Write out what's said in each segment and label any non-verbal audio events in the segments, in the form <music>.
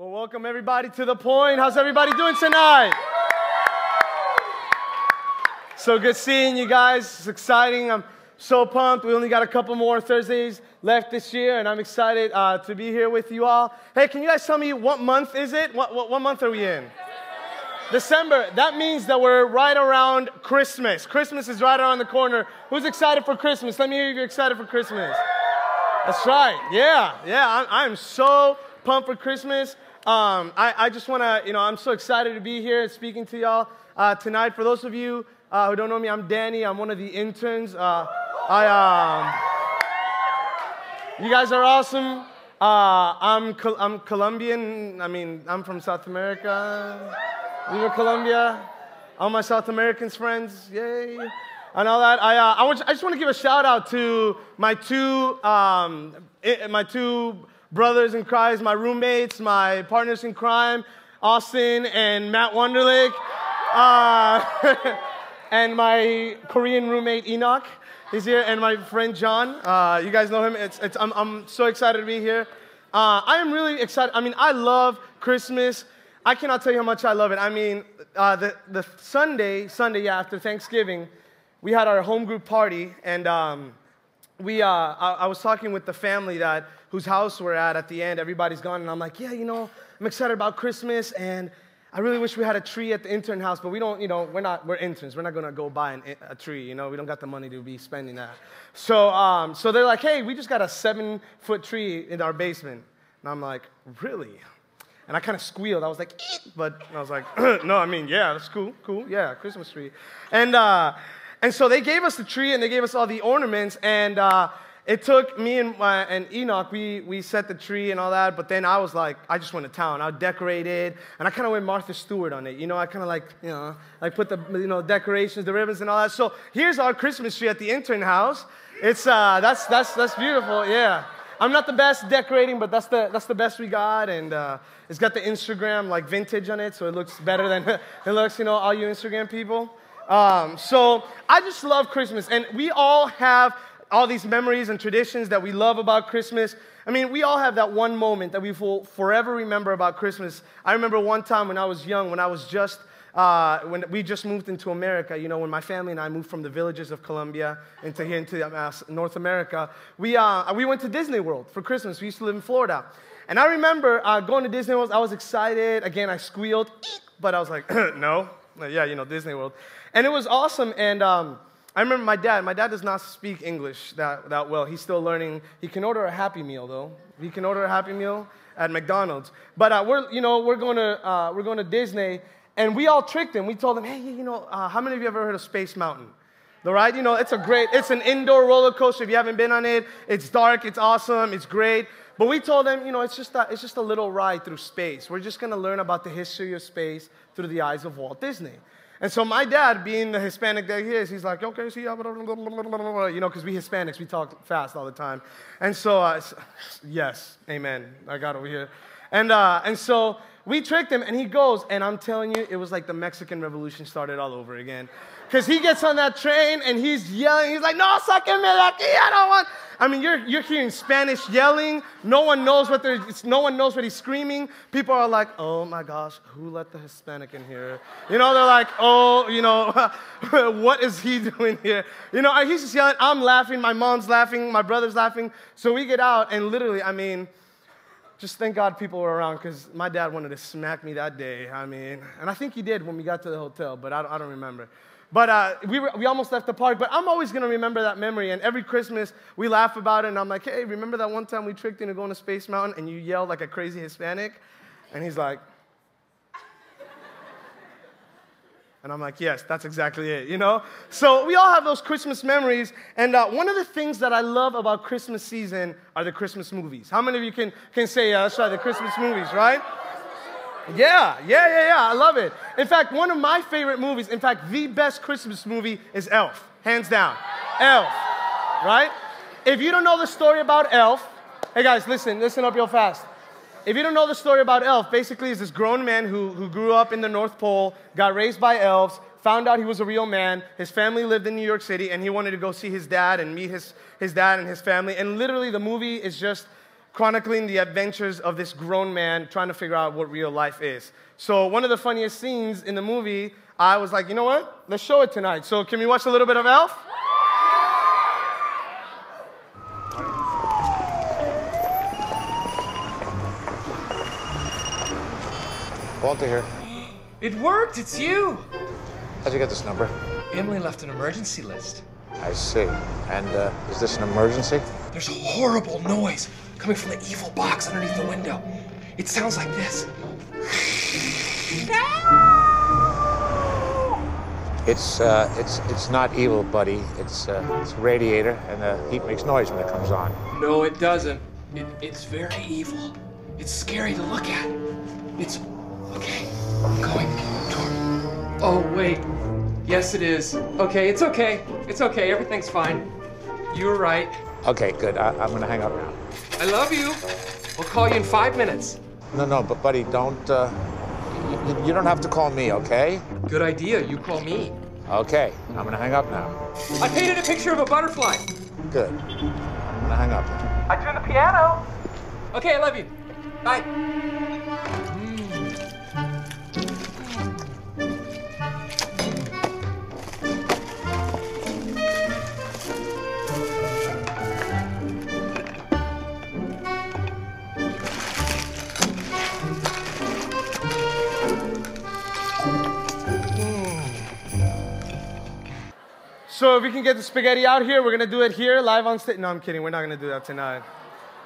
Well, welcome everybody to the point. How's everybody doing tonight? So good seeing you guys. It's exciting. I'm so pumped. We only got a couple more Thursdays left this year, and I'm excited uh, to be here with you all. Hey, can you guys tell me what month is it? What, what, what month are we in? December. That means that we're right around Christmas. Christmas is right around the corner. Who's excited for Christmas? Let me hear you're excited for Christmas. That's right. Yeah, yeah. I'm, I'm so pumped for Christmas. Um, I, I, just want to, you know, I'm so excited to be here and speaking to y'all uh, tonight. For those of you uh, who don't know me, I'm Danny. I'm one of the interns. Uh, I, um, you guys are awesome. Uh, I'm, I'm Colombian. I mean, I'm from South America. Viva Colombia. All my South Americans friends, yay. And all that. I, uh, I, want, I just want to give a shout out to my two, um, my two brothers in Christ, my roommates, my partners in crime, Austin and Matt Wonderlick, uh, <laughs> and my Korean roommate Enoch. He's here, and my friend John. Uh, you guys know him. It's, it's, I'm, I'm so excited to be here. Uh, I am really excited. I mean, I love Christmas. I cannot tell you how much I love it. I mean, uh, the, the Sunday, Sunday after Thanksgiving, we had our home group party, and um, we, uh, I, I, was talking with the family that whose house we're at at the end. Everybody's gone, and I'm like, yeah, you know, I'm excited about Christmas, and I really wish we had a tree at the intern house, but we don't, you know, we're not, we're interns. We're not gonna go buy an, a tree, you know, we don't got the money to be spending that. So, um, so they're like, hey, we just got a seven foot tree in our basement. And I'm like, really? And I kind of squealed. I was like, but I was like, <clears throat> no, I mean, yeah, that's cool, cool, yeah, Christmas tree. And, uh, and so they gave us the tree and they gave us all the ornaments, and uh, it took me and, my, and Enoch, we, we set the tree and all that, but then I was like, I just went to town. I decorated, and I kind of went Martha Stewart on it. You know, I kind of like, you know, like put the, you know, decorations, the ribbons and all that. So here's our Christmas tree at the intern house. It's, uh, that's, that's, that's beautiful, yeah. I'm not the best decorating, but that's the, that's the best we got, and uh, it's got the Instagram, like, vintage on it, so it looks better than <laughs> it looks, you know, all you Instagram people. Um, so I just love Christmas, and we all have all these memories and traditions that we love about Christmas. I mean, we all have that one moment that we will forever remember about Christmas. I remember one time when I was young, when I was just uh, when we just moved into America, you know, when my family and I moved from the villages of Colombia into here into uh, North America, we, uh, we went to Disney World for Christmas. We used to live in Florida. And I remember uh, going to Disney World, I was excited. Again, I squealed, but I was like, <clears throat> no. Yeah, you know, Disney World. And it was awesome. And um, I remember my dad, my dad does not speak English that, that well. He's still learning. He can order a Happy Meal, though. He can order a Happy Meal at McDonald's. But uh, we're, you know, we're going, to, uh, we're going to Disney, and we all tricked him. We told him, hey, you know, uh, how many of you ever heard of Space Mountain? The ride, you know, it's a great, it's an indoor roller coaster. If you haven't been on it, it's dark, it's awesome, it's great. But we told him, you know, it's just a, it's just a little ride through space. We're just going to learn about the history of space through the eyes of Walt Disney. And so my dad, being the Hispanic that he is, he's like, okay, see, you know, because we Hispanics, we talk fast all the time. And so, uh, yes, amen. I got over here. And, uh, and so we tricked him, and he goes, and I'm telling you, it was like the Mexican Revolution started all over again. Because he gets on that train, and he's yelling. He's like, no, sáquenme de aquí, I don't want. I mean, you're, you're hearing Spanish yelling. No one knows what they're, no one knows what he's screaming. People are like, oh my gosh, who let the Hispanic in here? You know, they're like, oh, you know, <laughs> what is he <laughs> doing here? You know, he's just yelling. I'm laughing. My mom's laughing. My brother's laughing. So we get out, and literally, I mean, just thank God people were around because my dad wanted to smack me that day. I mean, and I think he did when we got to the hotel, but I don't, I don't remember. But uh, we, were, we almost left the park. But I'm always going to remember that memory. And every Christmas, we laugh about it. And I'm like, hey, remember that one time we tricked you into going to Space Mountain and you yelled like a crazy Hispanic? And he's like, and I'm like, yes, that's exactly it, you know? So we all have those Christmas memories. And uh, one of the things that I love about Christmas season are the Christmas movies. How many of you can, can say, yeah, that's the Christmas movies, right? Yeah, yeah, yeah, yeah. I love it. In fact, one of my favorite movies, in fact, the best Christmas movie is Elf, hands down. Elf, right? If you don't know the story about Elf, hey guys, listen, listen up real fast. If you don't know the story about Elf, basically, it's this grown man who, who grew up in the North Pole, got raised by elves, found out he was a real man. His family lived in New York City, and he wanted to go see his dad and meet his, his dad and his family. And literally, the movie is just chronicling the adventures of this grown man trying to figure out what real life is. So, one of the funniest scenes in the movie, I was like, you know what? Let's show it tonight. So, can we watch a little bit of Elf? Walter here. It worked, it's you. How'd you get this number? Emily left an emergency list. I see. And uh, is this an emergency? There's a horrible noise coming from the evil box underneath the window. It sounds like this. It's uh, it's it's not evil, buddy. It's uh, it's a radiator, and the heat makes noise when it comes on. No, it doesn't. It, it's very evil. It's scary to look at. It's. Okay, I'm going toward. Oh, wait. Yes, it is. Okay, it's okay. It's okay. Everything's fine. You were right. Okay, good. I, I'm gonna hang up now. I love you. We'll call you in five minutes. No, no, but buddy, don't. Uh, you, you don't have to call me, okay? Good idea. You call me. Okay, I'm gonna hang up now. I painted a picture of a butterfly. Good. I'm gonna hang up now. I tuned the piano. Okay, I love you. Bye. So, if we can get the spaghetti out here, we're gonna do it here live on stage. No, I'm kidding. We're not gonna do that tonight.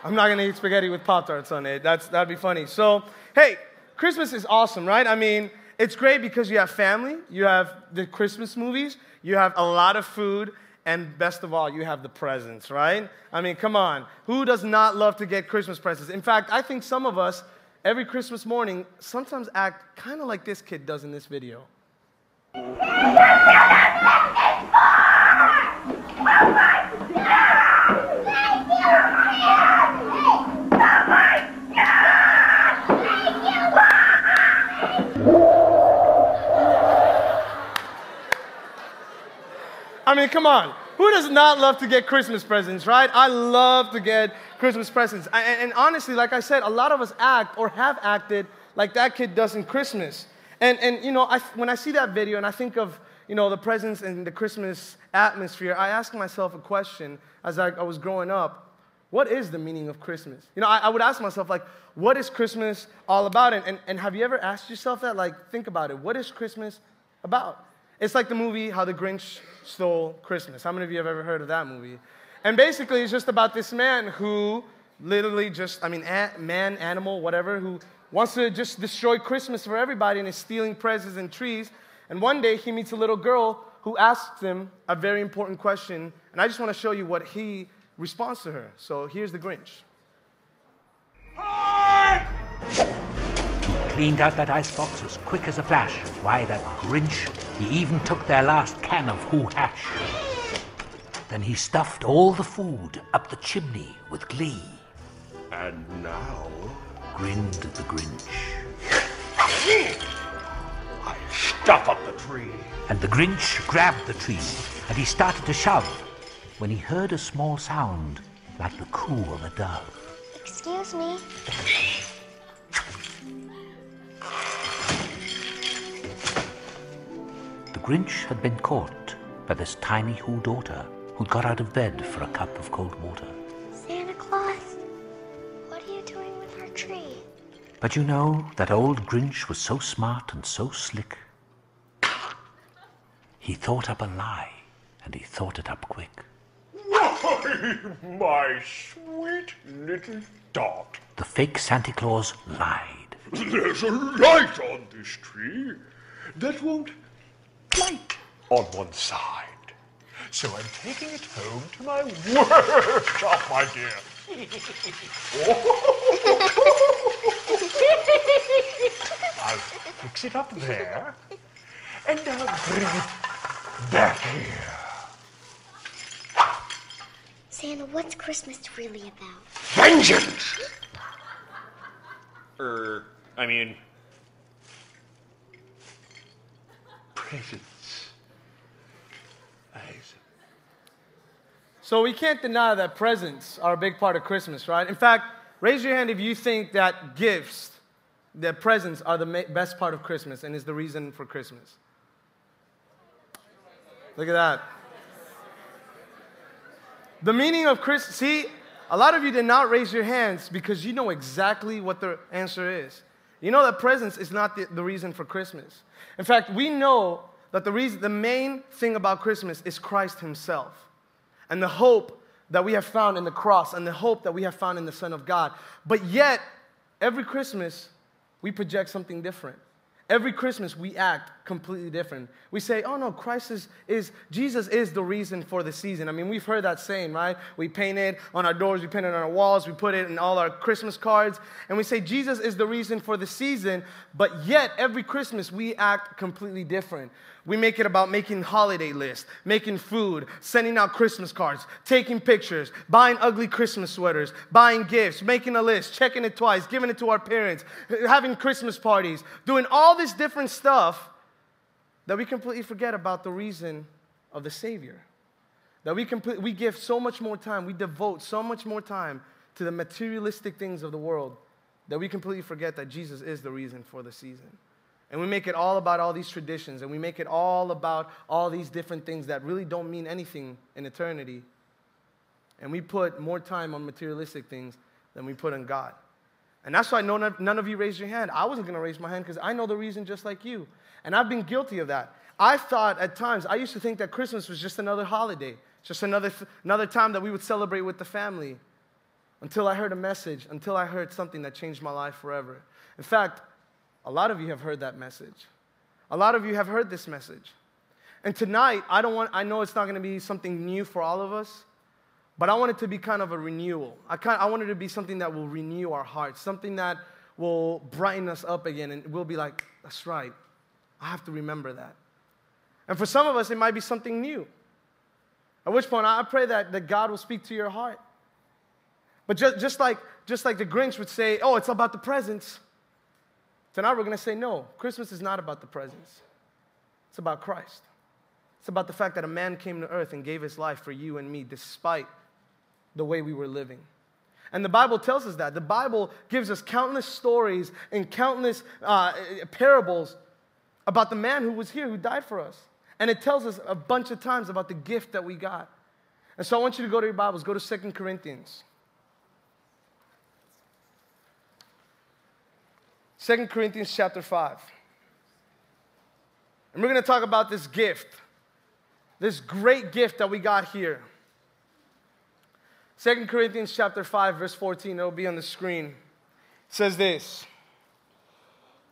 I'm not gonna eat spaghetti with Pop Tarts on it. That's, that'd be funny. So, hey, Christmas is awesome, right? I mean, it's great because you have family, you have the Christmas movies, you have a lot of food, and best of all, you have the presents, right? I mean, come on. Who does not love to get Christmas presents? In fact, I think some of us, every Christmas morning, sometimes act kind of like this kid does in this video. I mean, come on. Who does not love to get Christmas presents, right? I love to get Christmas presents. And, and honestly, like I said, a lot of us act or have acted like that kid does in Christmas. And, and you know, I, when I see that video and I think of, you know, the presents and the Christmas atmosphere, I ask myself a question as I, I was growing up. What is the meaning of Christmas? You know, I, I would ask myself, like, what is Christmas all about? And, and, and have you ever asked yourself that? Like, think about it. What is Christmas about? It's like the movie How the Grinch Stole Christmas. How many of you have ever heard of that movie? And basically, it's just about this man who literally just, I mean, man, animal, whatever, who wants to just destroy Christmas for everybody and is stealing presents and trees. And one day he meets a little girl who asks him a very important question. And I just want to show you what he responds to her. So here's the Grinch. Cleaned out that icebox as quick as a flash. Why, that Grinch, he even took their last can of Who Hash. Then he stuffed all the food up the chimney with glee. And now Grinned the Grinch. <laughs> I stuff up the tree. And the Grinch grabbed the tree, and he started to shove, when he heard a small sound like the coo of a dove. Excuse me. Grinch had been caught by this tiny Who daughter who'd got out of bed for a cup of cold water. Santa Claus, what are you doing with our tree? But you know, that old Grinch was so smart and so slick. He thought up a lie, and he thought it up quick. Why, my sweet little dot. The fake Santa Claus lied. There's a light on this tree that won't light on one side. So I'm taking it home to my workshop, my dear. <laughs> I'll fix it up there, and I'll bring it back here. Santa, what's Christmas really about? Vengeance! Er, I mean, Presents. Eyes. So we can't deny that presents are a big part of Christmas, right? In fact, Raise your hand if you think that gifts, that presents, are the best part of Christmas and is the reason for Christmas. Look at that. The meaning of Christmas, see, a lot of you did not raise your hands because you know exactly what the answer is. You know that presents is not the, the reason for Christmas. In fact, we know that the, reason, the main thing about Christmas is Christ Himself and the hope that we have found in the cross and the hope that we have found in the Son of God. But yet, every Christmas, we project something different. Every Christmas, we act completely different. We say, oh no, Christ is, is, Jesus is the reason for the season. I mean, we've heard that saying, right? We paint it on our doors, we paint it on our walls, we put it in all our Christmas cards, and we say, Jesus is the reason for the season, but yet every Christmas, we act completely different. We make it about making holiday lists, making food, sending out Christmas cards, taking pictures, buying ugly Christmas sweaters, buying gifts, making a list, checking it twice, giving it to our parents, having Christmas parties, doing all this different stuff that we completely forget about the reason of the Savior. That we, we give so much more time, we devote so much more time to the materialistic things of the world that we completely forget that Jesus is the reason for the season. And we make it all about all these traditions, and we make it all about all these different things that really don't mean anything in eternity. And we put more time on materialistic things than we put on God. And that's why none of, none of you raised your hand. I wasn't going to raise my hand because I know the reason just like you. And I've been guilty of that. I thought at times, I used to think that Christmas was just another holiday, just another, another time that we would celebrate with the family until I heard a message, until I heard something that changed my life forever. In fact, a lot of you have heard that message. A lot of you have heard this message. And tonight, I don't want, I know it's not to be something new for all of us, but I want it to be kind of a renewal. I, kind, I want it to be something that will renew our hearts, something that will brighten us up again, and we'll be like, that's right. I have to remember that. And for some of us, it might be something new. At which point, I pray that, that God will speak to your heart. But just, just, like, just like the Grinch would say, oh, it's about the presents. Tonight we're going to say, no, Christmas is not about the presents. It's about Christ. It's about the fact that a man came to earth and gave his life for you and me despite the way we were living. And the Bible tells us that. The Bible gives us countless stories and countless uh, parables about the man who was here, who died for us. And it tells us a bunch of times about the gift that we got. And so I want you to go to your Bibles, go to Second Corinthians. 2 Corinthians chapter 5. And we're going to talk about this gift, this great gift that we got here. 2 Corinthians chapter 5, verse 14, it'll be on the screen. It says this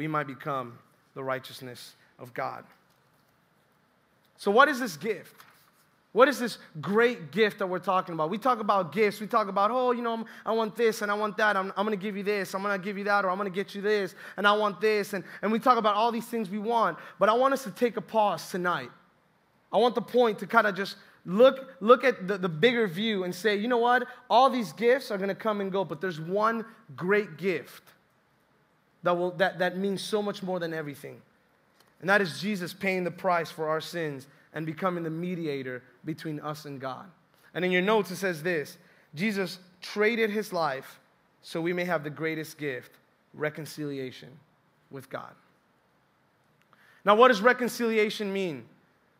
we might become the righteousness of God. So, what is this gift? What is this great gift that we're talking about? We talk about gifts. We talk about, oh, you know, I want this and I want that. I'm, I'm going to give you this. I'm going to give you that. Or I'm going to get you this. And I want this. And, and we talk about all these things we want. But I want us to take a pause tonight. I want the point to kind of just look, look at the, the bigger view and say, you know what? All these gifts are going to come and go. But there's one great gift that, will, that, that means so much more than everything. And that is Jesus paying the price for our sins and becoming the mediator between us and God. And in your notes, it says this Jesus traded his life so we may have the greatest gift reconciliation with God. Now, what does reconciliation mean?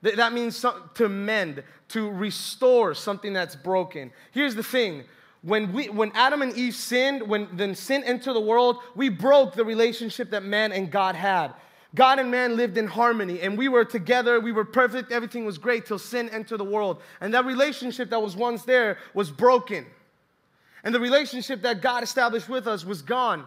That means to mend, to restore something that's broken. Here's the thing when, we, when Adam and Eve sinned, when then sin entered the world, we broke the relationship that man and God had. God and man lived in harmony, and we were together. We were perfect. Everything was great till sin entered the world. And that relationship that was once there was broken. And the relationship that God established with us was gone.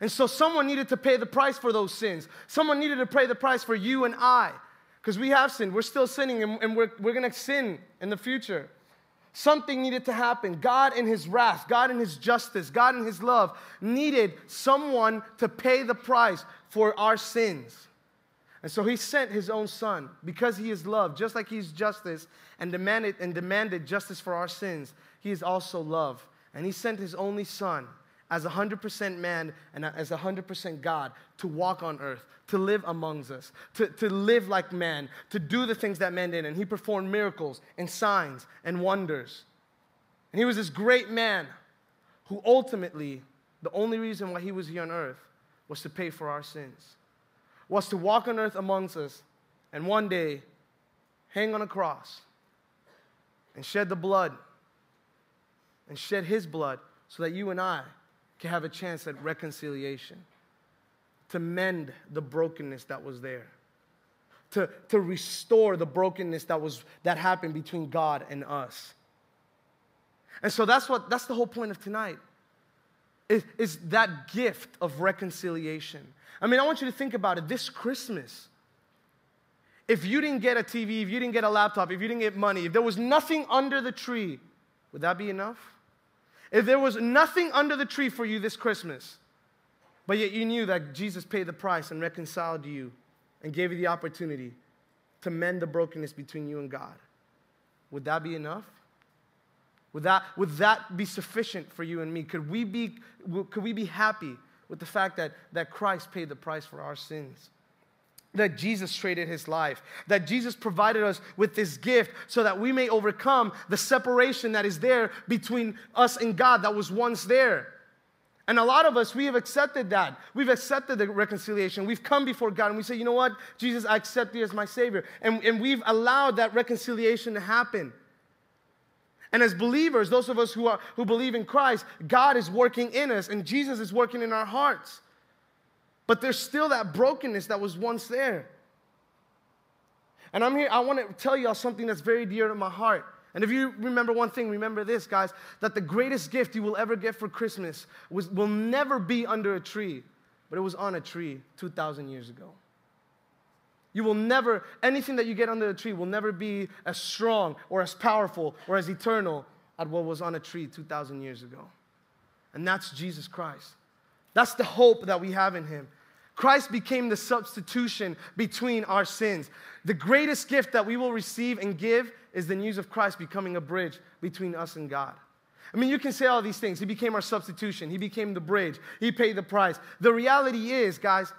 And so someone needed to pay the price for those sins. Someone needed to pay the price for you and I. Because we have sinned. We're still sinning, and, and we're, we're going to sin in the future. Something needed to happen. God, in His wrath, God, in His justice, God, in His love, needed someone to pay the price for our sins. And so He sent His own Son because He is love, just like He's justice and demanded, and demanded justice for our sins. He is also love. And He sent His only Son as 100% man and as 100% God to walk on earth, to live amongst us, to, to live like man, to do the things that man did. And he performed miracles and signs and wonders. And he was this great man who ultimately, the only reason why he was here on earth was to pay for our sins, was to walk on earth amongst us and one day hang on a cross and shed the blood and shed his blood so that you and I can have a chance at reconciliation, to mend the brokenness that was there, to, to restore the brokenness that, was, that happened between God and us. And so that's, what, that's the whole point of tonight, is, is that gift of reconciliation. I mean, I want you to think about it this Christmas. If you didn't get a TV, if you didn't get a laptop, if you didn't get money, if there was nothing under the tree, would that be enough? If there was nothing under the tree for you this Christmas, but yet you knew that Jesus paid the price and reconciled you and gave you the opportunity to mend the brokenness between you and God, would that be enough? Would that, would that be sufficient for you and me? Could we be, could we be happy with the fact that, that Christ paid the price for our sins? That Jesus traded his life, that Jesus provided us with this gift so that we may overcome the separation that is there between us and God that was once there. And a lot of us, we have accepted that. We've accepted the reconciliation. We've come before God and we say, you know what, Jesus, I accept you as my Savior. And, and we've allowed that reconciliation to happen. And as believers, those of us who, are, who believe in Christ, God is working in us and Jesus is working in our hearts. But there's still that brokenness that was once there. And I'm here, I want to tell y'all something that's very dear to my heart. And if you remember one thing, remember this, guys, that the greatest gift you will ever get for Christmas was, will never be under a tree, but it was on a tree 2,000 years ago. You will never, anything that you get under a tree will never be as strong or as powerful or as eternal as what was on a tree 2,000 years ago. And that's Jesus Christ. That's the hope that we have in Him. Christ became the substitution between our sins. The greatest gift that we will receive and give is the news of Christ becoming a bridge between us and God. I mean, you can say all these things. He became our substitution, He became the bridge, He paid the price. The reality is, guys,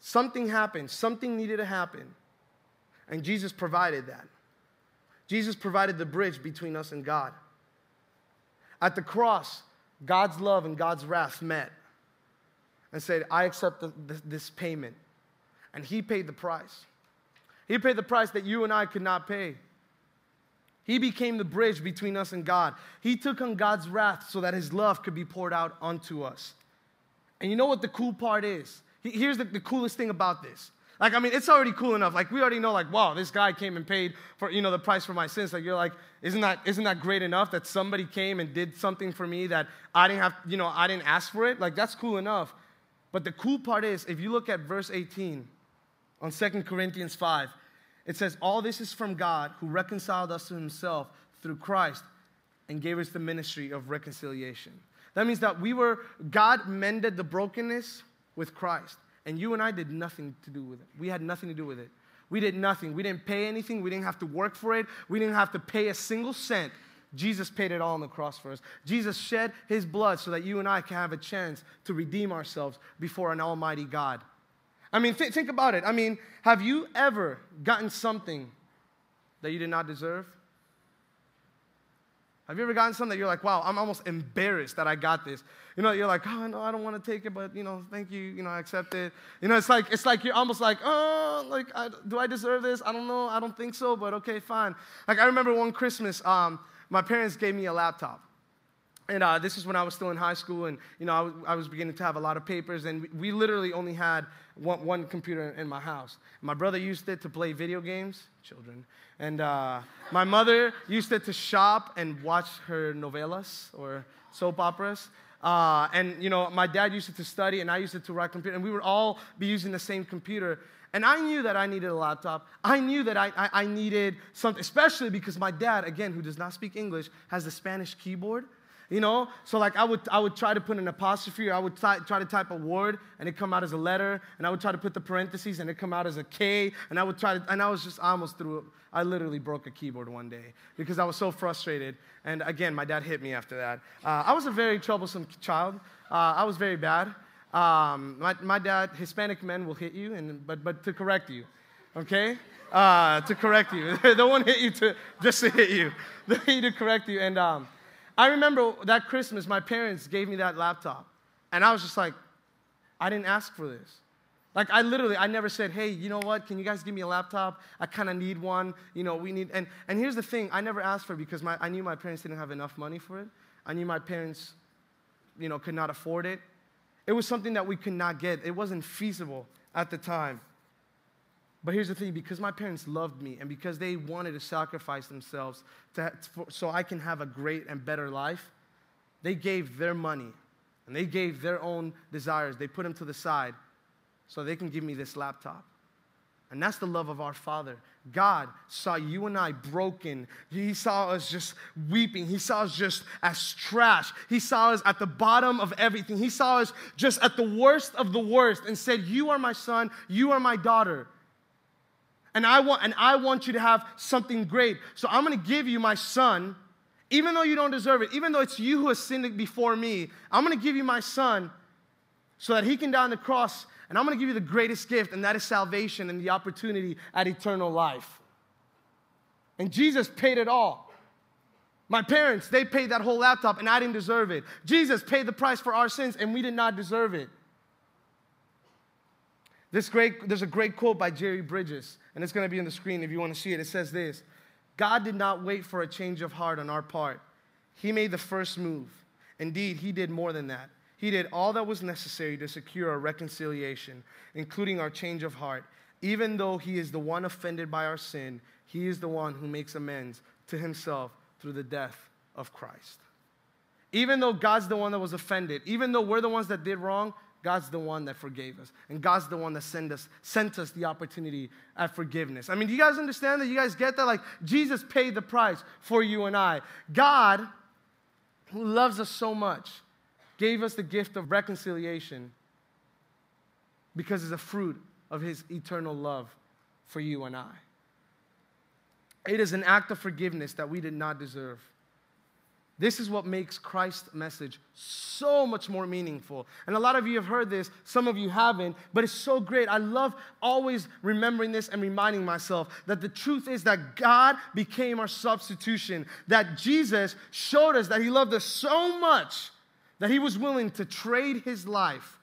something happened, something needed to happen, and Jesus provided that. Jesus provided the bridge between us and God. At the cross, God's love and God's wrath met and said, I accept the, the, this payment. And he paid the price. He paid the price that you and I could not pay. He became the bridge between us and God. He took on God's wrath so that his love could be poured out onto us. And you know what the cool part is? Here's the, the coolest thing about this. Like, I mean, it's already cool enough. Like, we already know, like, wow, this guy came and paid for, you know, the price for my sins. Like, you're like, isn't that, isn't that great enough that somebody came and did something for me that I didn't have, you know, I didn't ask for it? Like, that's cool enough. But the cool part is, if you look at verse 18 on 2 Corinthians 5, it says, All this is from God who reconciled us to himself through Christ and gave us the ministry of reconciliation. That means that we were, God mended the brokenness with Christ. And you and I did nothing to do with it. We had nothing to do with it. We did nothing. We didn't pay anything. We didn't have to work for it. We didn't have to pay a single cent. Jesus paid it all on the cross for us. Jesus shed his blood so that you and I can have a chance to redeem ourselves before an almighty God. I mean, th- think about it. I mean, have you ever gotten something that you did not deserve? Have you ever gotten something that you're like, wow, I'm almost embarrassed that I got this? You know, you're like, oh no, I don't want to take it, but you know, thank you, you know, I accept it. You know, it's like it's like you're almost like, oh, like, I, do I deserve this? I don't know, I don't think so, but okay, fine. Like I remember one Christmas, um, my parents gave me a laptop. And uh, this is when I was still in high school, and you know I was, I was beginning to have a lot of papers, and we, we literally only had one, one computer in my house. My brother used it to play video games, children, and uh, my mother used it to shop and watch her novelas or soap operas. Uh, and you know, my dad used it to study, and I used it to write computer, and we would all be using the same computer. And I knew that I needed a laptop. I knew that I, I, I needed something, especially because my dad, again, who does not speak English, has the Spanish keyboard you know? So like i would i would try to put an apostrophe or i would try to type a word and it come out as a letter and i would try to put the parentheses and it come out as a k and i would try to and i was just I almost threw i literally broke a keyboard one day because i was so frustrated. And again my dad hit me after that. Uh, i was a very troublesome child. Uh, i was very bad um, my, my dad hispanic men will hit you and but but to correct you okay uh, to correct you <laughs> they won't hit you to just to hit you <laughs> they hit you to correct you and um, I remember that Christmas, my parents gave me that laptop. And I was just like, I didn't ask for this. Like, I literally, I never said, hey, you know what? Can you guys give me a laptop? I kind of need one. You know, we need, and, and here's the thing I never asked for it because my, I knew my parents didn't have enough money for it. I knew my parents, you know, could not afford it. It was something that we could not get, it wasn't feasible at the time. But here's the thing because my parents loved me and because they wanted to sacrifice themselves to, so I can have a great and better life, they gave their money and they gave their own desires. They put them to the side so they can give me this laptop. And that's the love of our Father. God saw you and I broken. He saw us just weeping. He saw us just as trash. He saw us at the bottom of everything. He saw us just at the worst of the worst and said, You are my son, you are my daughter and I want and I want you to have something great. So I'm going to give you my son, even though you don't deserve it, even though it's you who has sinned before me. I'm going to give you my son so that he can die on the cross and I'm going to give you the greatest gift and that is salvation and the opportunity at eternal life. And Jesus paid it all. My parents, they paid that whole laptop and I didn't deserve it. Jesus paid the price for our sins and we did not deserve it. This great, there's a great quote by Jerry Bridges, and it's going to be on the screen if you want to see it. It says this God did not wait for a change of heart on our part, He made the first move. Indeed, He did more than that. He did all that was necessary to secure our reconciliation, including our change of heart. Even though He is the one offended by our sin, He is the one who makes amends to Himself through the death of Christ. Even though God's the one that was offended, even though we're the ones that did wrong, God's the one that forgave us. And God's the one that sent us, sent us the opportunity at forgiveness. I mean, do you guys understand that? You guys get that? Like, Jesus paid the price for you and I. God, who loves us so much, gave us the gift of reconciliation because it's a fruit of his eternal love for you and I. It is an act of forgiveness that we did not deserve. This is what makes Christ's message so much more meaningful. And a lot of you have heard this, some of you haven't, but it's so great. I love always remembering this and reminding myself that the truth is that God became our substitution, that Jesus showed us that He loved us so much that He was willing to trade His life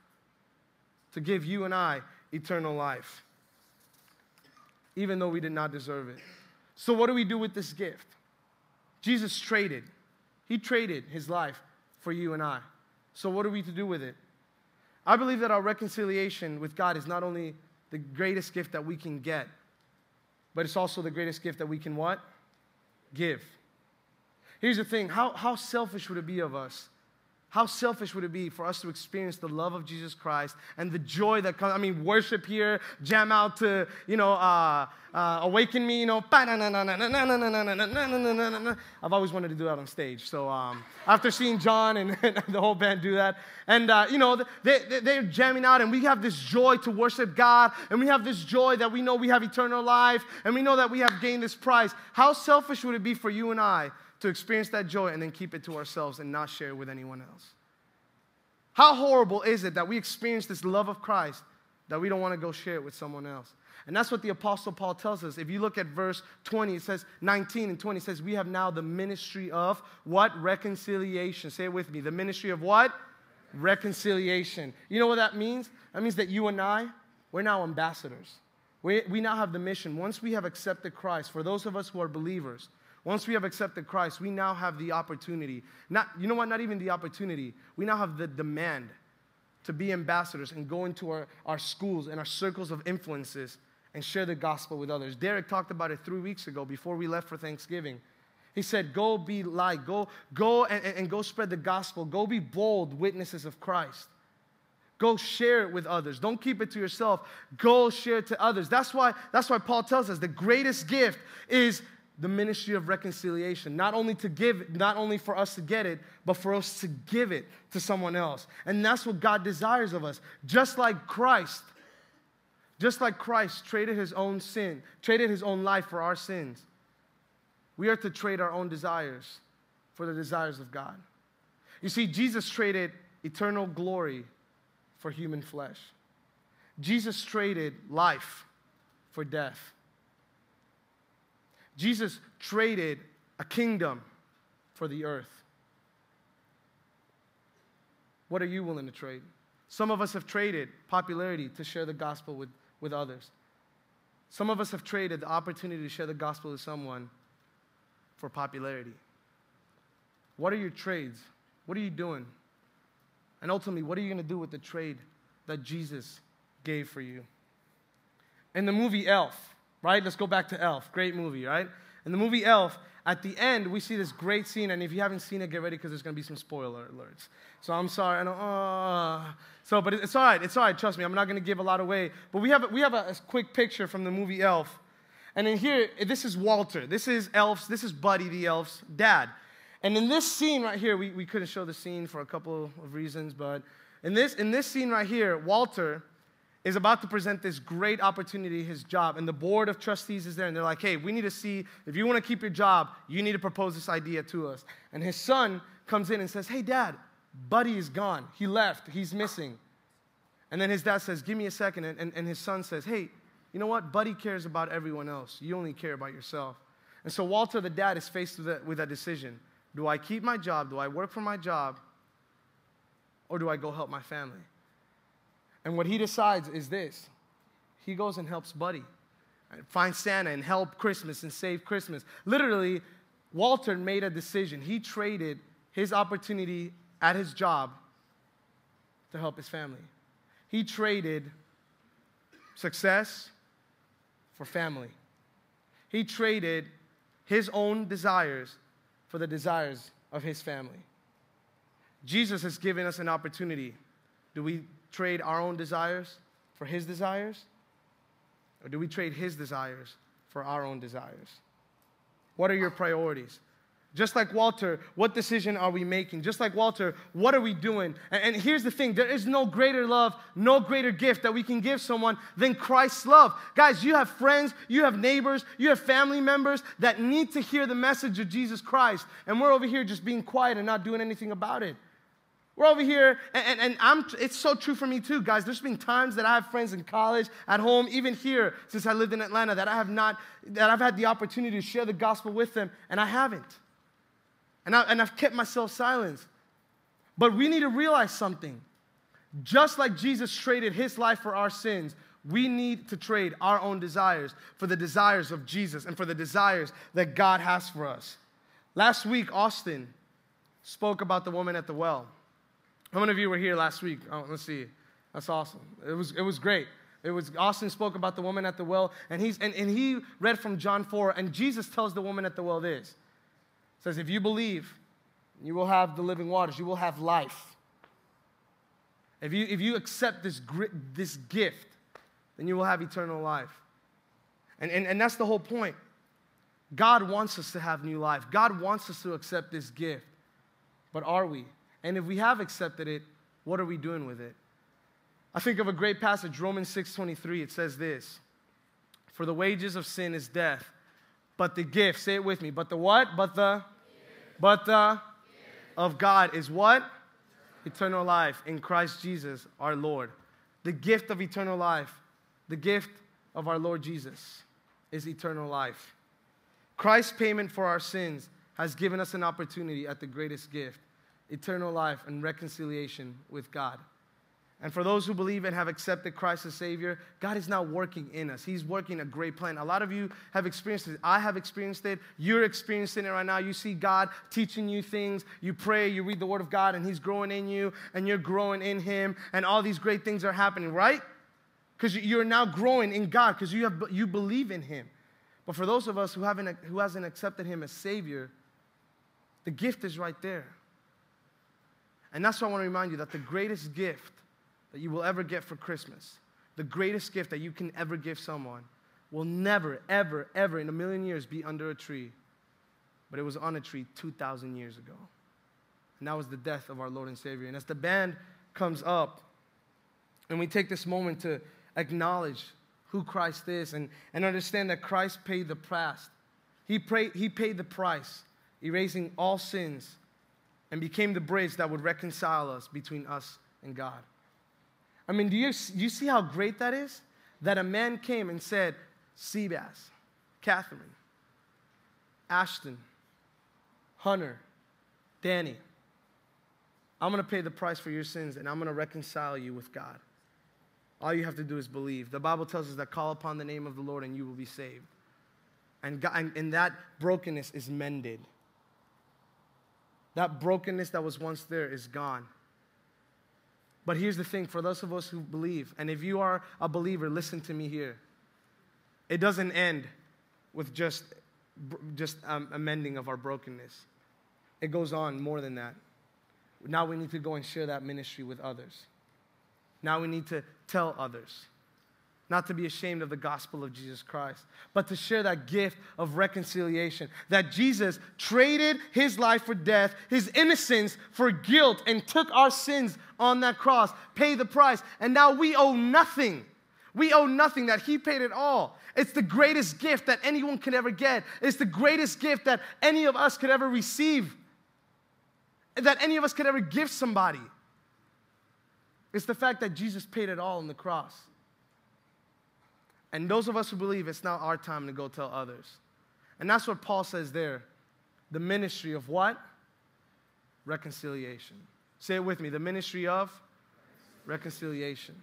to give you and I eternal life, even though we did not deserve it. So, what do we do with this gift? Jesus traded. He traded his life for you and I. So, what are we to do with it? I believe that our reconciliation with God is not only the greatest gift that we can get, but it's also the greatest gift that we can what? Give. Here's the thing how, how selfish would it be of us how selfish would it be for us to experience the love of Jesus Christ and the joy that comes? I mean, worship here, jam out to, you know, uh, uh, awaken me, you know, I've always wanted to do that on stage. So um, after seeing John and, <laughs> the whole band do that, and, uh, you know, they, they, they're jamming out, and we have this joy to worship God, and we have this joy that we know we have eternal life, and we know that we have gained this prize. How selfish would it be for you and I to experience that joy and then keep it to ourselves and not share it with anyone else. How horrible is it that we experience this love of Christ that we don't want to go share it with someone else? And that's what the Apostle Paul tells us. If you look at verse 20, it says 19 and 20 says, We have now the ministry of what? Reconciliation. Say it with me. The ministry of what? Reconciliation. You know what that means? That means that you and I, we're now ambassadors. We, we now have the mission. Once we have accepted Christ, for those of us who are believers, Once we have accepted Christ, we now have the opportunity. Not, you know what? Not even the opportunity. We now have the demand to be ambassadors and go into our, our schools and our circles of influences and share the gospel with others. Derek talked about it three weeks ago before we left for Thanksgiving. He said, Go be light, go, go and, and go spread the gospel, go be bold witnesses of Christ. Go share it with others. Don't keep it to yourself. Go share it to others. That's why, that's why Paul tells us the greatest gift is the ministry of reconciliation. Not only to give, not only for us to get it, but for us to give it to someone else. And that's what God desires of us. Just like Christ, just like Christ traded his own sin, traded his own life for our sins, we are to trade our own desires for the desires of God. You see, Jesus traded eternal glory for human flesh. Jesus traded life for death. Jesus traded a kingdom for the earth. What are you willing to trade? Some of us have traded popularity to share the gospel with, with others. Some of us have traded the opportunity to share the gospel with someone for popularity. What are your trades? What are you doing? And ultimately, what are you going to do with the trade that Jesus gave for you? In the movie Elf, right? Let's go back to Elf. Great movie, right? In the movie Elf, at the end, we see this great scene, and if you haven't seen it, get ready because there's going to be some spoiler alerts. So I'm sorry. I know, uh, so, but it's all right. It's all right. Trust me. I'm not going to give a lot away. But we have, we have a, a quick picture from the movie Elf. And in here, this is Walter. This is Elf's, this is Buddy the Elf's dad. And in this scene right here, we, we couldn't show the scene for a couple of reasons, but in this, in this scene right here, Walter is about to present this great opportunity, his job, and the board of trustees is there, and they're like, hey, we need to see, if you want to keep your job, you need to propose this idea to us. And his son comes in and says, hey, dad, Buddy is gone. He left. He's missing. And then his dad says, give me a second. And, and, and his son says, hey, you know what? Buddy cares about everyone else. You only care about yourself. And so Walter, the dad, is faced with a, with a decision. Do I keep my job? Do I work for my job? Or do I go help my family? And what he decides is this he goes and helps Buddy, uh, find Santa and help Christmas and save Christmas. Literally, Walter made a decision. He traded his opportunity at his job to help his family. He traded success for family. He traded his own desires for the desires of his family. Jesus has given us an opportunity. Do we trade our own desires for his desires? Or do we trade his desires for our own desires? What are your priorities? Just like Walter, what decision are we making? Just like Walter, what are we doing? And, here's the thing there is no greater love, no greater gift that we can give someone than Christ's love. Guys, you have friends, you have neighbors, you have family members that need to hear the message of Jesus Christ. And we're over here just being quiet and not doing anything about it. We're over here, and, and, and, I'm, it's so true for me too, guys. There's been times that I have friends in college, at home, even here since I lived in Atlanta, that I have not, that I've had the opportunity to share the gospel with them, and I haven't. And, I, and I've kept myself silent. But we need to realize something. Just like Jesus traded his life for our sins, we need to trade our own desires for the desires of Jesus and for the desires that God has for us. Last week, Austin spoke about the woman at the well. How many of you were here last week? Oh, let's see. That's awesome. It was, it was great. It was Austin spoke about the woman at the well, and, he's, and, and he read from John 4, and Jesus tells the woman at the well this. says, if you believe, you will have the living waters, you will have life. If you, if you accept this, this gift, then you will have eternal life. And, and, and that's the whole point. God wants us to have new life. God wants us to accept this gift. But are we? And if we have accepted it, what are we doing with it? I think of a great passage, Romans 6:23. It says this: For the wages of sin is death, but the gift, say it with me, but the what? But the but the of God is what? Eternal life in Christ Jesus our Lord. The gift of eternal life, the gift of our Lord Jesus is eternal life. Christ's payment for our sins has given us an opportunity at the greatest gift eternal life and reconciliation with God. And for those who believe and have accepted Christ as Savior, God is now working in us. He's working a great plan. A lot of you have experienced it. I have experienced it. You're experiencing it right now. You see God teaching you things. You pray, you read the Word of God, and He's growing in you, and you're growing in Him, and all these great things are happening, right? Because you're now growing in God because you, have, you believe in Him. But for those of us who, haven't, who hasn't accepted Him as Savior, the gift is right there. And that's why I want to remind you that the greatest gift that you will ever get for Christmas, the greatest gift that you can ever give someone, will never, ever, ever in a million years be under a tree. But it was on a tree 2,000 years ago. And that was the death of our Lord and Savior. And as the band comes up, and we take this moment to acknowledge who Christ is and, and understand that Christ paid the price. He, paid, he paid the price, erasing all sins, and became the bridge that would reconcile us between us and God. I mean, do you, you see how great that is? That a man came and said, Seabass, Catherine, Ashton, Hunter, Danny, I'm going to pay the price for your sins and I'm going to reconcile you with God. All you have to do is believe. The Bible tells us that call upon the name of the Lord and you will be saved. And, God, and, and that brokenness is mended. That brokenness that was once there is gone. But here's the thing for those of us who believe, and if you are a believer, listen to me here. It doesn't end with just, just um, amending of our brokenness, it goes on more than that. Now we need to go and share that ministry with others. Now we need to tell others not to be ashamed of the gospel of Jesus Christ, but to share that gift of reconciliation. That Jesus traded his life for death, his innocence for guilt, and took our sins on that cross, paid the price, and now we owe nothing. We owe nothing, that he paid it all. It's the greatest gift that anyone can ever get. It's the greatest gift that any of us could ever receive, that any of us could ever give somebody. It's the fact that Jesus paid it all on the cross. And those of us who believe it's now our time to go tell others. And that's what Paul says there. The ministry of what? Reconciliation. Say it with me. The ministry of reconciliation.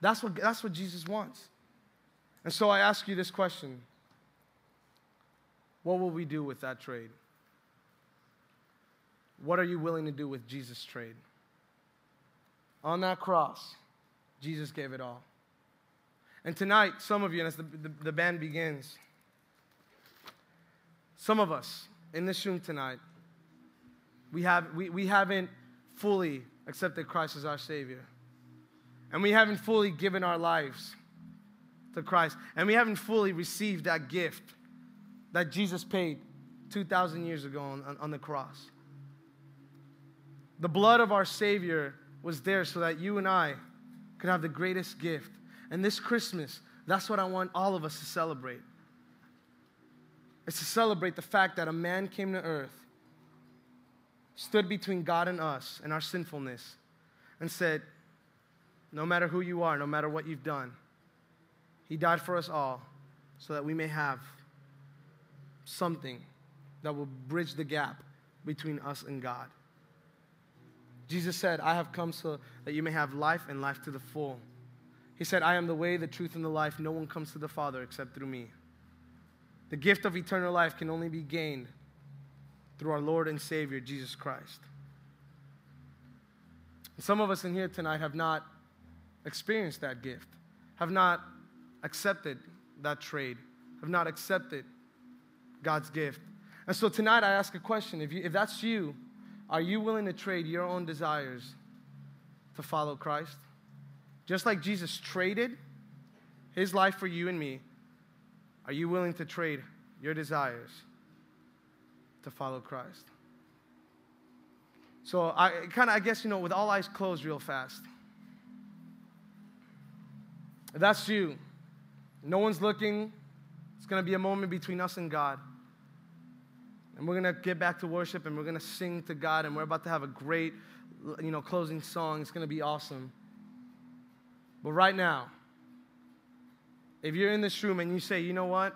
That's what, that's what Jesus wants. And so I ask you this question What will we do with that trade? What are you willing to do with Jesus' trade? On that cross, Jesus gave it all. And tonight, some of you, and as the, the, the band begins, some of us in this room tonight, we, have, we, we haven't fully accepted Christ as our Savior. And we haven't fully given our lives to Christ. And we haven't fully received that gift that Jesus paid 2,000 years ago on, on, on the cross. The blood of our Savior was there so that you and I could have the greatest gift and this Christmas, that's what I want all of us to celebrate. It's to celebrate the fact that a man came to earth, stood between God and us and our sinfulness, and said, No matter who you are, no matter what you've done, He died for us all so that we may have something that will bridge the gap between us and God. Jesus said, I have come so that you may have life and life to the full. He said, I am the way, the truth, and the life. No one comes to the Father except through me. The gift of eternal life can only be gained through our Lord and Savior, Jesus Christ. And some of us in here tonight have not experienced that gift, have not accepted that trade, have not accepted God's gift. And so tonight I ask a question. If, you, if that's you, are you willing to trade your own desires to follow Christ? Just like Jesus traded his life for you and me, are you willing to trade your desires to follow Christ? So I kind of, I guess, you know, with all eyes closed real fast. If that's you, no one's looking. It's going to be a moment between us and God. And we're going to get back to worship and we're going to sing to God and we're about to have a great, you know, closing song. It's going to be awesome. But right now, if you're in this room and you say, you know what?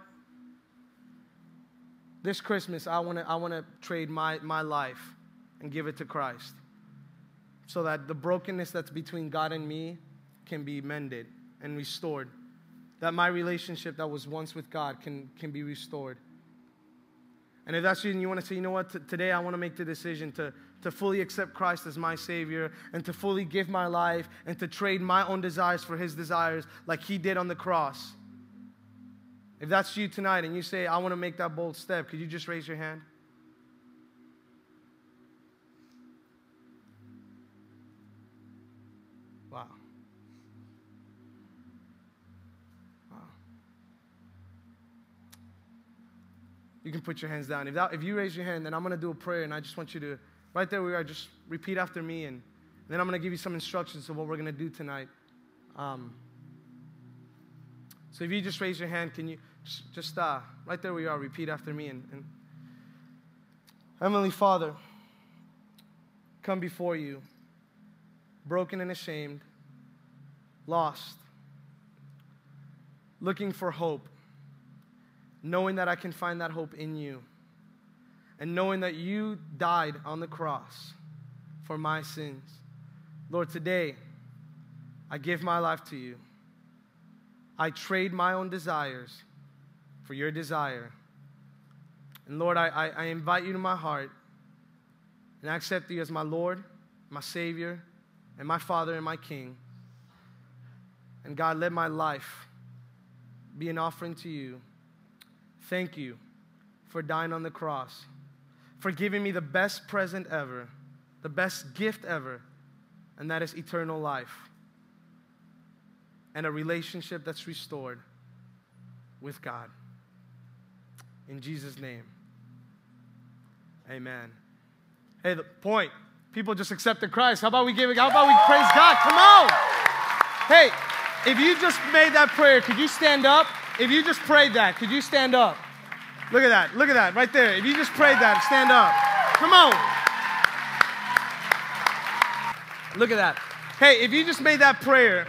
This Christmas, I want to I wanna trade my, my life and give it to Christ. so that the brokenness that's between God and me can be mended and restored. That my relationship that was once with God can, can be restored. And if that's you and you want to say, you know what, T- today I want to make the decision to, to fully accept Christ as my Savior and to fully give my life and to trade my own desires for His desires like He did on the cross. If that's you tonight and you say, I want to make that bold step, could you just raise your hand? Wow. Wow. You can put your hands down. If, that, if you raise your hand, then I'm going to do a prayer, and I just want you to, right there we are, just repeat after me, and, then I'm going to give you some instructions of what we're going to do tonight. Um, so if you just raise your hand, can you just, just uh, right there we are, repeat after me, and, and Heavenly Father, come before you broken and ashamed, lost, looking for hope, knowing that I can find that hope in you, and knowing that you died on the cross for my sins. Lord, today I give my life to you. I trade my own desires for your desire. And Lord, I, I, I invite you to my heart, and I accept you as my Lord, my Savior, and my Father and my King. And God, let my life be an offering to you. Thank you for dying on the cross, for giving me the best present ever, the best gift ever, and that is eternal life and a relationship that's restored with God. In Jesus' name, amen. Hey, the point people just accepted Christ. How about we give it? How about we praise God? Come on. Hey, if you just made that prayer, could you stand up? If you just prayed that, could you stand up? Look at that. Look at that right there. If you just prayed that, stand up. Come on. Look at that. Hey, if you just made that prayer,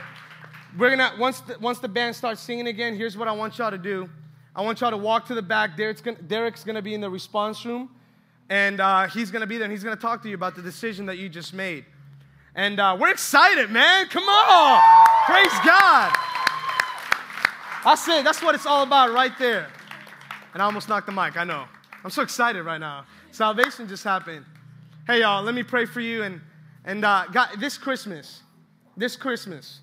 we're gonna once the, once the band starts singing again. Here's what I want y'all to do. I want y'all to walk to the back. Derek's gonna, Derek's gonna be in the response room and uh, he's to be there and he's to talk to you about the decision that you just made. And uh, we're excited, man. Come on. Praise God. That's it. That's what it's all about right there. And I almost knocked the mic. I know. I'm so excited right now. Salvation just happened. Hey, y'all, let me pray for you. And, and uh, God, this Christmas, this Christmas,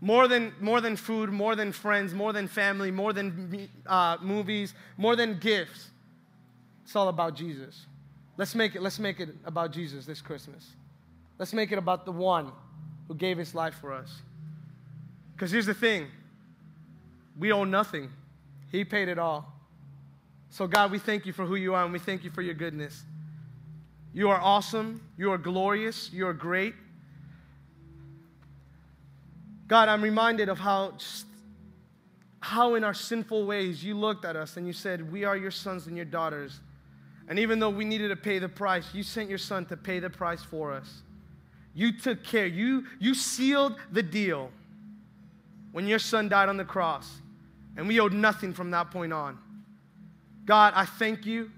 more than, more than food, more than friends, more than family, more than uh, movies, more than gifts, it's all about Jesus. Let's make it, let's make it about Jesus this Christmas. Let's make it about the one who gave his life for us. Because here's the thing we owe nothing, he paid it all. So, God, we thank you for who you are and we thank you for your goodness. You are awesome. You are glorious. You are great. God, I'm reminded of how just how in our sinful ways you looked at us and you said, We are your sons and your daughters. And even though we needed to pay the price, you sent your son to pay the price for us. You took care. You, you sealed the deal when your son died on the cross. And we owed nothing from that point on. God, I thank you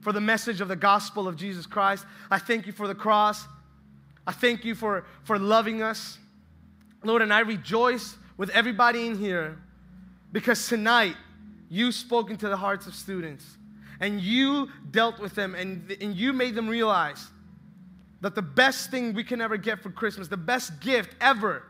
for the message of the gospel of Jesus Christ. I thank you for the cross. I thank you for, for loving us. Lord, and I rejoice with everybody in here because tonight you've spoken to the hearts of students and you dealt with them and, and you made them realize that the best thing we can ever get for Christmas, the best gift ever,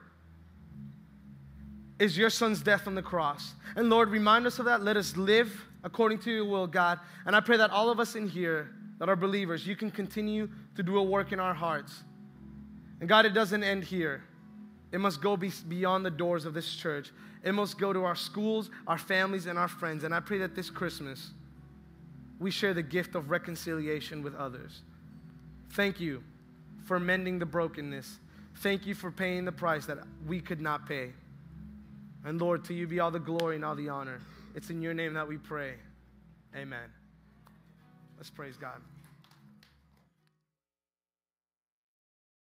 is your son's death on the cross. And Lord, remind us of that. Let us live according to your will, God. And I pray that all of us in here that are believers, you can continue to do a work in our hearts. And God, it doesn't end here. It must go be beyond the doors of this church. It must go to our schools, our families, and our friends. And I pray that this Christmas, we share the gift of reconciliation with others. Thank you for mending the brokenness. Thank you for paying the price that we could not pay. And Lord, to you be all the glory and all the honor. It's in your name that we pray. Amen. Let's praise God.